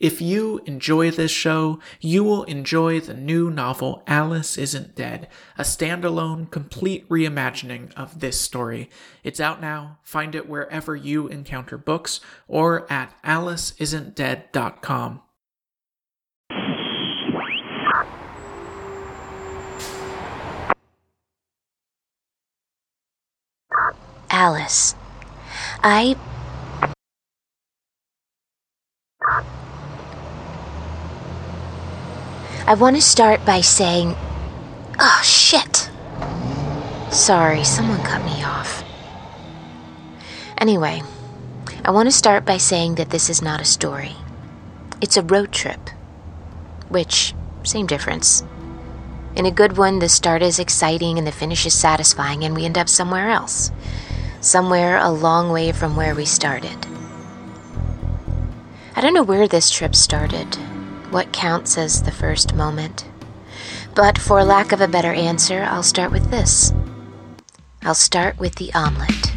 If you enjoy this show, you will enjoy the new novel Alice Isn't Dead, a standalone, complete reimagining of this story. It's out now. Find it wherever you encounter books or at aliceisn'tdead.com. Alice. I I want to start by saying, oh shit. Sorry, someone cut me off. Anyway, I want to start by saying that this is not a story. It's a road trip. Which, same difference. In a good one, the start is exciting and the finish is satisfying, and we end up somewhere else. Somewhere a long way from where we started. I don't know where this trip started what counts as the first moment. But for lack of a better answer, I'll start with this. I'll start with the omelet.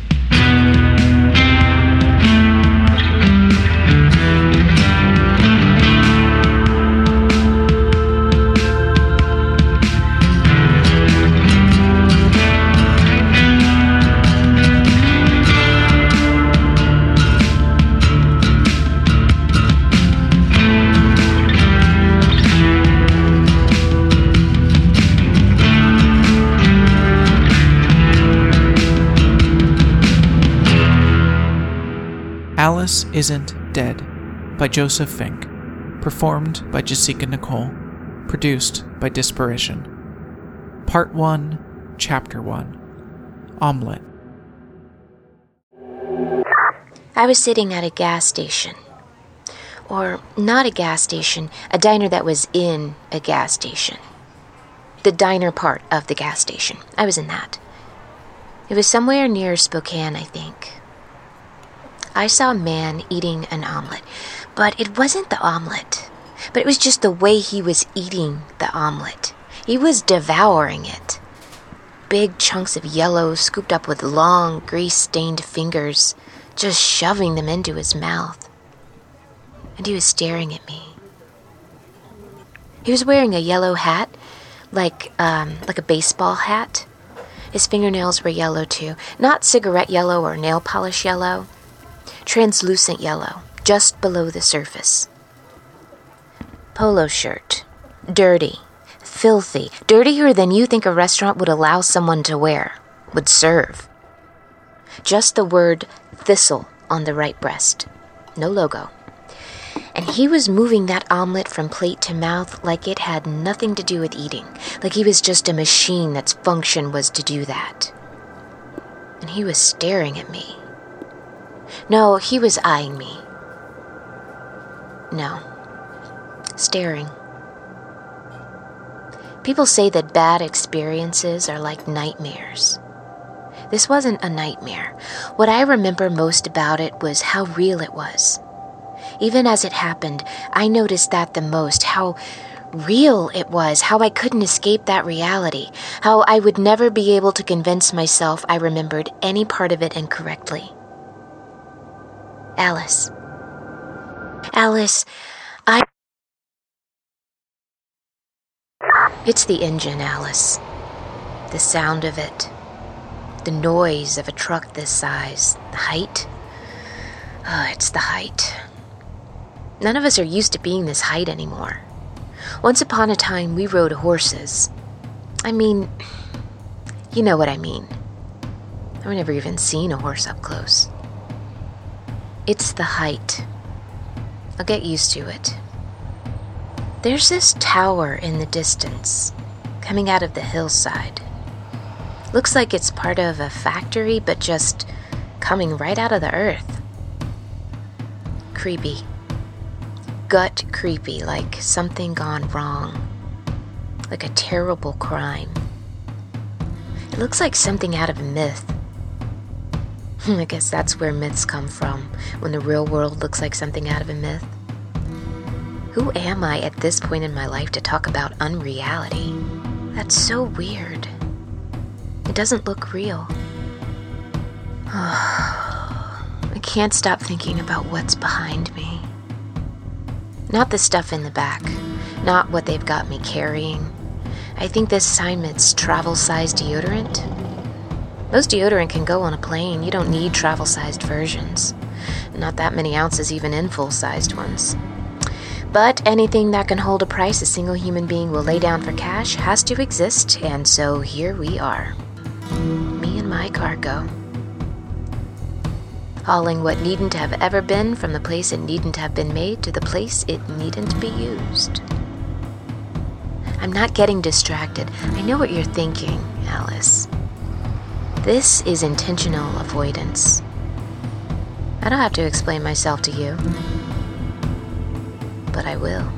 Alice Isn't Dead by Joseph Fink. Performed by Jasika Nicole. Produced by Disparition. Part 1, Chapter 1 Omelette. I was sitting at a gas station. Or not a gas station, a diner that was in a gas station. The diner part of the gas station. I was in that. It was somewhere near Spokane, I think. I saw a man eating an omelet, but it wasn't the omelet. But it was just the way he was eating the omelet. He was devouring it. Big chunks of yellow scooped up with long, grease stained fingers, just shoving them into his mouth. And he was staring at me. He was wearing a yellow hat, like um, like a baseball hat. His fingernails were yellow too, not cigarette yellow or nail polish yellow translucent yellow, just below the surface. Polo shirt. Dirty. Filthy. Dirtier than you think a restaurant would allow someone to wear, would serve. Just the word thistle on the right breast. No logo. And he was moving that omelet from plate to mouth like it had nothing to do with eating, like he was just a machine that's function was to do that. And he was staring at me. No, he was eyeing me. No, staring. People say that bad experiences are like nightmares. This wasn't a nightmare. What I remember most about it was how real it was. Even as it happened, I noticed that the most how real it was, how I couldn't escape that reality, how I would never be able to convince myself I remembered any part of it incorrectly. Alice. Alice, I. It's the engine, Alice. The sound of it. The noise of a truck this size. The height. Oh, it's the height. None of us are used to being this height anymore. Once upon a time, we rode horses. I mean, you know what I mean. I've never even seen a horse up close. It's the height. I'll get used to it. There's this tower in the distance, coming out of the hillside. Looks like it's part of a factory, but just coming right out of the earth. Creepy. Gut creepy, like something gone wrong. Like a terrible crime. It looks like something out of a myth. I guess that's where myths come from, when the real world looks like something out of a myth. Who am I at this point in my life to talk about unreality? That's so weird. It doesn't look real. I can't stop thinking about what's behind me. Not the stuff in the back, not what they've got me carrying. I think this assignment's travel sized deodorant. Most deodorant can go on a plane. You don't need travel sized versions. Not that many ounces, even in full sized ones. But anything that can hold a price a single human being will lay down for cash has to exist, and so here we are. Me and my cargo. Hauling what needn't have ever been from the place it needn't have been made to the place it needn't be used. I'm not getting distracted. I know what you're thinking, Alice. This is intentional avoidance. I don't have to explain myself to you but I will.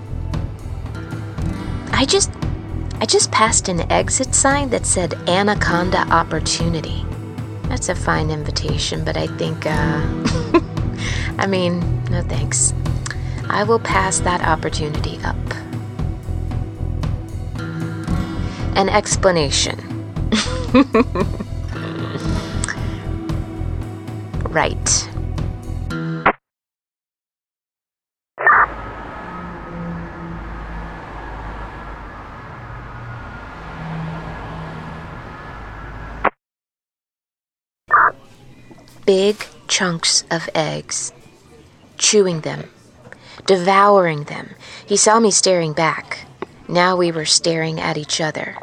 I just I just passed an exit sign that said Anaconda Opportunity. That's a fine invitation, but I think uh I mean, no thanks. I will pass that opportunity up. An explanation. right. big chunks of eggs, chewing them, devouring them. He saw me staring back. Now we were staring at each other.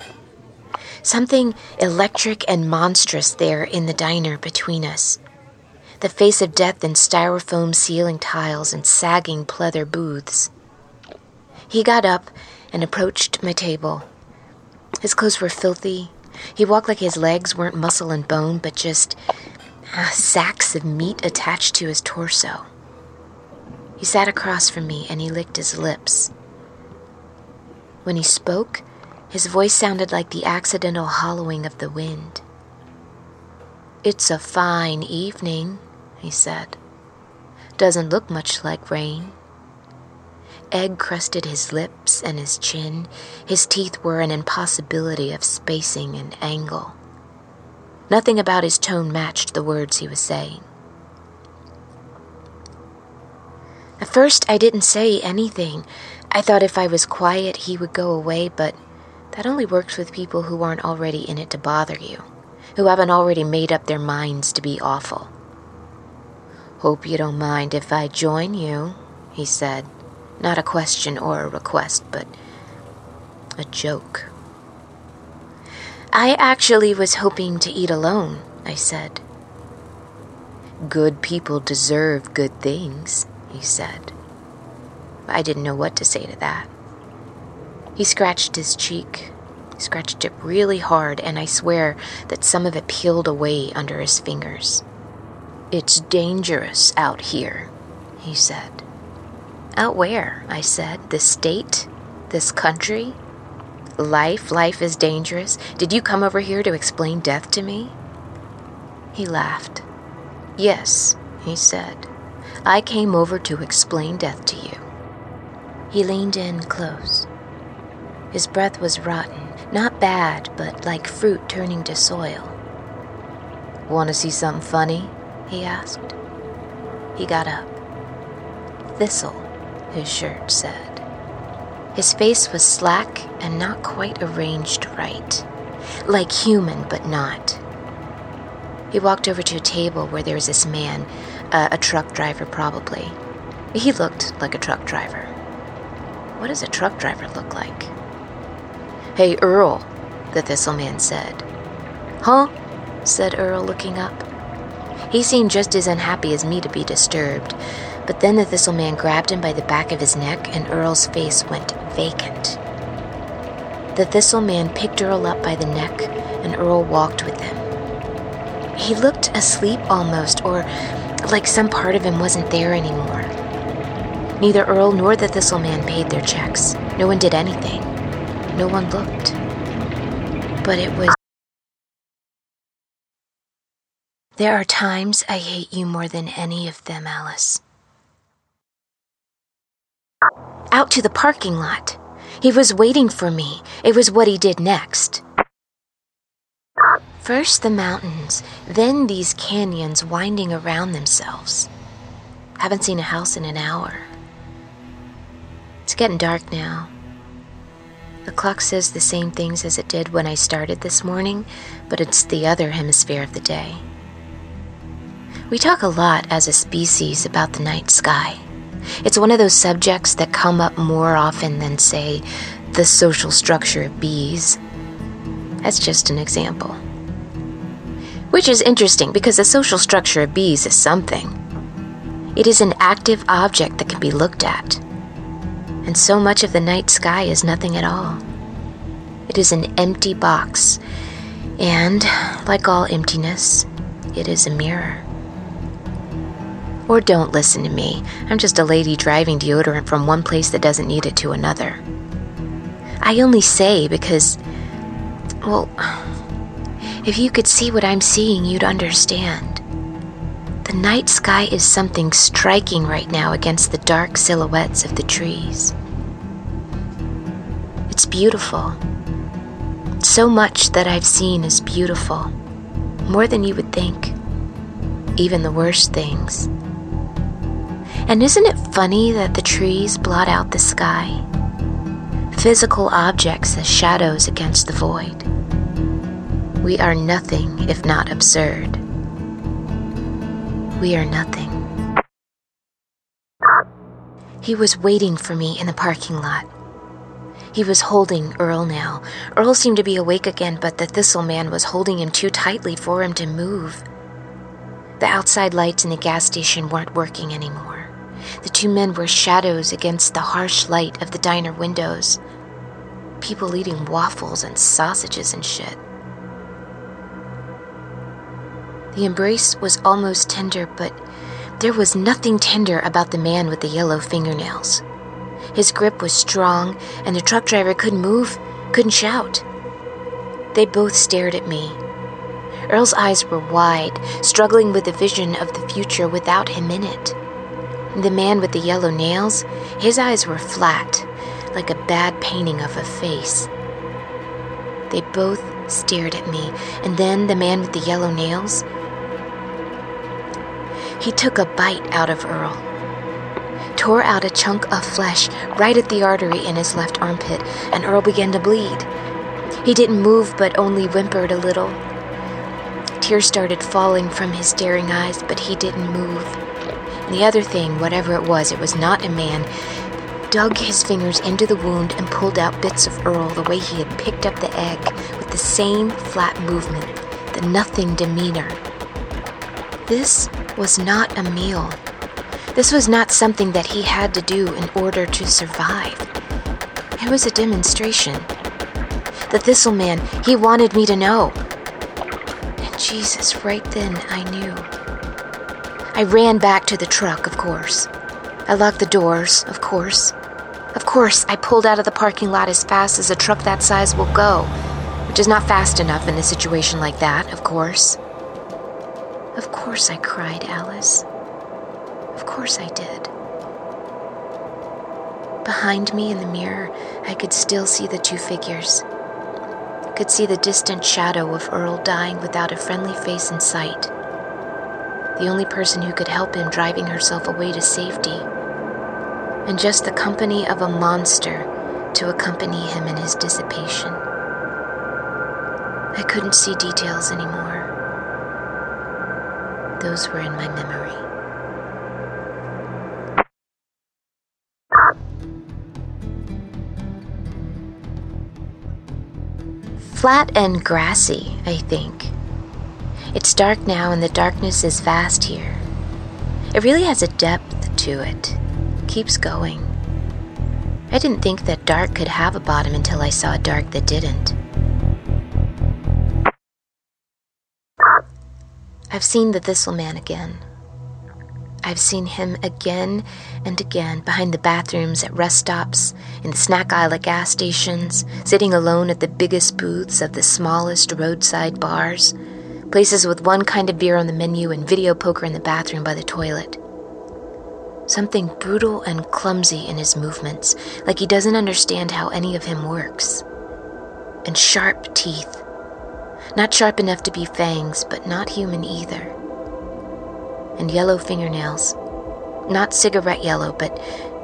Something electric and monstrous there in the diner between us. The face of death in styrofoam ceiling tiles and sagging pleather booths. He got up and approached my table. His clothes were filthy. He walked like his legs weren't muscle and bone, but just uh, sacks of meat attached to his torso. He sat across from me and he licked his lips. When he spoke, his voice sounded like the accidental hollowing of the wind. It's a fine evening, he said. Doesn't look much like rain. Egg crusted his lips and his chin. His teeth were an impossibility of spacing and angle. Nothing about his tone matched the words he was saying. At first, I didn't say anything. I thought if I was quiet, he would go away, but that only works with people who aren't already in it to bother you, who haven't already made up their minds to be awful. Hope you don't mind if I join you, he said. Not a question or a request, but a joke. I actually was hoping to eat alone, I said. Good people deserve good things, he said. I didn't know what to say to that. He scratched his cheek, scratched it really hard, and I swear that some of it peeled away under his fingers. It's dangerous out here, he said. Out where? I said. This state? This country? Life, life is dangerous. Did you come over here to explain death to me? He laughed. Yes, he said. I came over to explain death to you. He leaned in close. His breath was rotten, not bad, but like fruit turning to soil. Want to see something funny? He asked. He got up. Thistle, his shirt said. His face was slack and not quite arranged right. Like human, but not. He walked over to a table where there was this man, uh, a truck driver probably. He looked like a truck driver. What does a truck driver look like? Hey, Earl, the thistle man said. Huh? said Earl, looking up. He seemed just as unhappy as me to be disturbed, but then the thistle man grabbed him by the back of his neck, and Earl's face went vacant. The thistle man picked Earl up by the neck, and Earl walked with him. He looked asleep almost, or like some part of him wasn't there anymore. Neither Earl nor the thistle man paid their checks. No one did anything. No one looked. But it was. There are times I hate you more than any of them, Alice. Out to the parking lot. He was waiting for me. It was what he did next. First the mountains, then these canyons winding around themselves. Haven't seen a house in an hour. It's getting dark now. The clock says the same things as it did when I started this morning, but it's the other hemisphere of the day. We talk a lot as a species about the night sky. It's one of those subjects that come up more often than, say, the social structure of bees. That's just an example. Which is interesting because the social structure of bees is something. It is an active object that can be looked at. And so much of the night sky is nothing at all. It is an empty box. And, like all emptiness, it is a mirror. Or don't listen to me. I'm just a lady driving deodorant from one place that doesn't need it to another. I only say because, well, if you could see what I'm seeing, you'd understand. The night sky is something striking right now against the dark silhouettes of the trees. It's beautiful. So much that I've seen is beautiful, more than you would think, even the worst things. And isn't it funny that the trees blot out the sky? Physical objects as shadows against the void. We are nothing if not absurd. We are nothing. He was waiting for me in the parking lot. He was holding Earl now. Earl seemed to be awake again, but the thistle man was holding him too tightly for him to move. The outside lights in the gas station weren't working anymore. The two men were shadows against the harsh light of the diner windows. People eating waffles and sausages and shit. The embrace was almost tender, but there was nothing tender about the man with the yellow fingernails. His grip was strong, and the truck driver couldn't move, couldn't shout. They both stared at me. Earl's eyes were wide, struggling with the vision of the future without him in it. The man with the yellow nails, his eyes were flat, like a bad painting of a face. They both stared at me, and then the man with the yellow nails he took a bite out of Earl, tore out a chunk of flesh right at the artery in his left armpit, and Earl began to bleed. He didn't move, but only whimpered a little. Tears started falling from his staring eyes, but he didn't move. The other thing, whatever it was, it was not a man, dug his fingers into the wound and pulled out bits of Earl the way he had picked up the egg, with the same flat movement, the nothing demeanor. This was not a meal. This was not something that he had to do in order to survive. It was a demonstration. The thistle man, he wanted me to know. And Jesus, right then I knew. I ran back to the truck, of course. I locked the doors, of course. Of course, I pulled out of the parking lot as fast as a truck that size will go, which is not fast enough in a situation like that, of course. Of course I cried, Alice. Of course I did. Behind me in the mirror, I could still see the two figures. I could see the distant shadow of Earl dying without a friendly face in sight. The only person who could help him driving herself away to safety. And just the company of a monster to accompany him in his dissipation. I couldn't see details anymore. Those were in my memory. Flat and grassy, I think. It's dark now, and the darkness is vast here. It really has a depth to it. Keeps going. I didn't think that dark could have a bottom until I saw dark that didn't. I've seen the Thistle Man again. I've seen him again and again behind the bathrooms at rest stops, in the snack aisle at gas stations, sitting alone at the biggest booths of the smallest roadside bars, places with one kind of beer on the menu and video poker in the bathroom by the toilet. Something brutal and clumsy in his movements, like he doesn't understand how any of him works. And sharp teeth not sharp enough to be fangs, but not human either. And yellow fingernails. Not cigarette yellow, but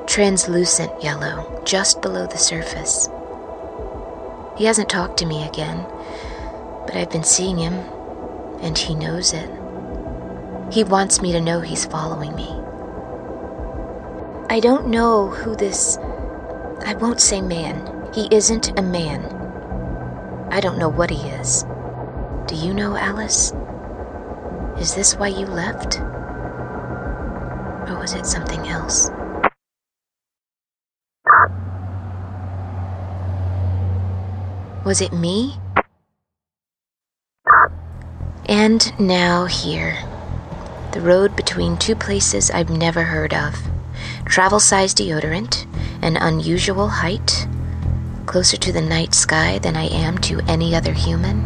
translucent yellow just below the surface. He hasn't talked to me again, but I've been seeing him, and he knows it. He wants me to know he's following me. I don't know who this. I won't say man. He isn't a man. I don't know what he is. Do you know, Alice? Is this why you left? Or was it something else? Was it me? And now here. The road between two places I've never heard of. Travel size deodorant, an unusual height, closer to the night sky than I am to any other human.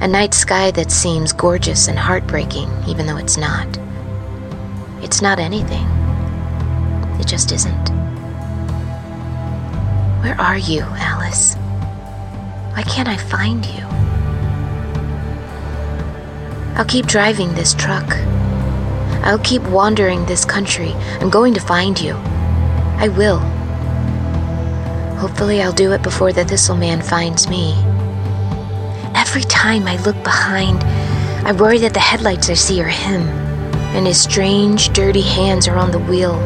A night sky that seems gorgeous and heartbreaking, even though it's not. It's not anything. It just isn't. Where are you, Alice? Why can't I find you? I'll keep driving this truck. I'll keep wandering this country. I'm going to find you. I will. Hopefully, I'll do it before the Thistle Man finds me. Every time I look behind, I worry that the headlights I see are him, and his strange, dirty hands are on the wheel,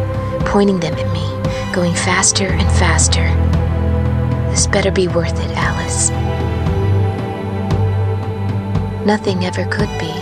pointing them at me, going faster and faster. This better be worth it, Alice. Nothing ever could be.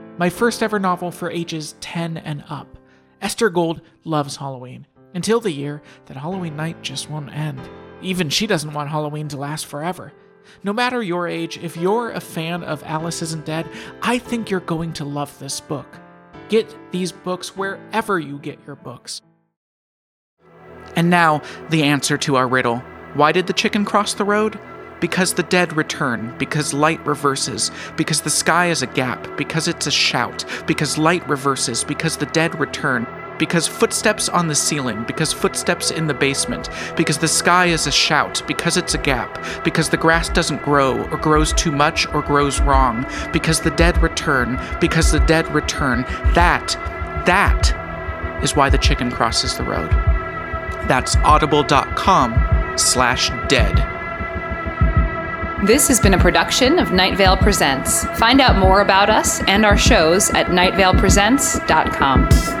my first ever novel for ages 10 and up. Esther Gold loves Halloween, until the year that Halloween night just won't end. Even she doesn't want Halloween to last forever. No matter your age, if you're a fan of Alice Isn't Dead, I think you're going to love this book. Get these books wherever you get your books. And now, the answer to our riddle. Why did the chicken cross the road? Because the dead return, because light reverses, because the sky is a gap, because it's a shout, because light reverses, because the dead return, because footsteps on the ceiling, because footsteps in the basement, because the sky is a shout, because it's a gap, because the grass doesn't grow, or grows too much, or grows wrong, because the dead return, because the dead return. That, that is why the chicken crosses the road. That's audible.com slash dead. This has been a production of Night Vale Presents. Find out more about us and our shows at nightvalepresents.com.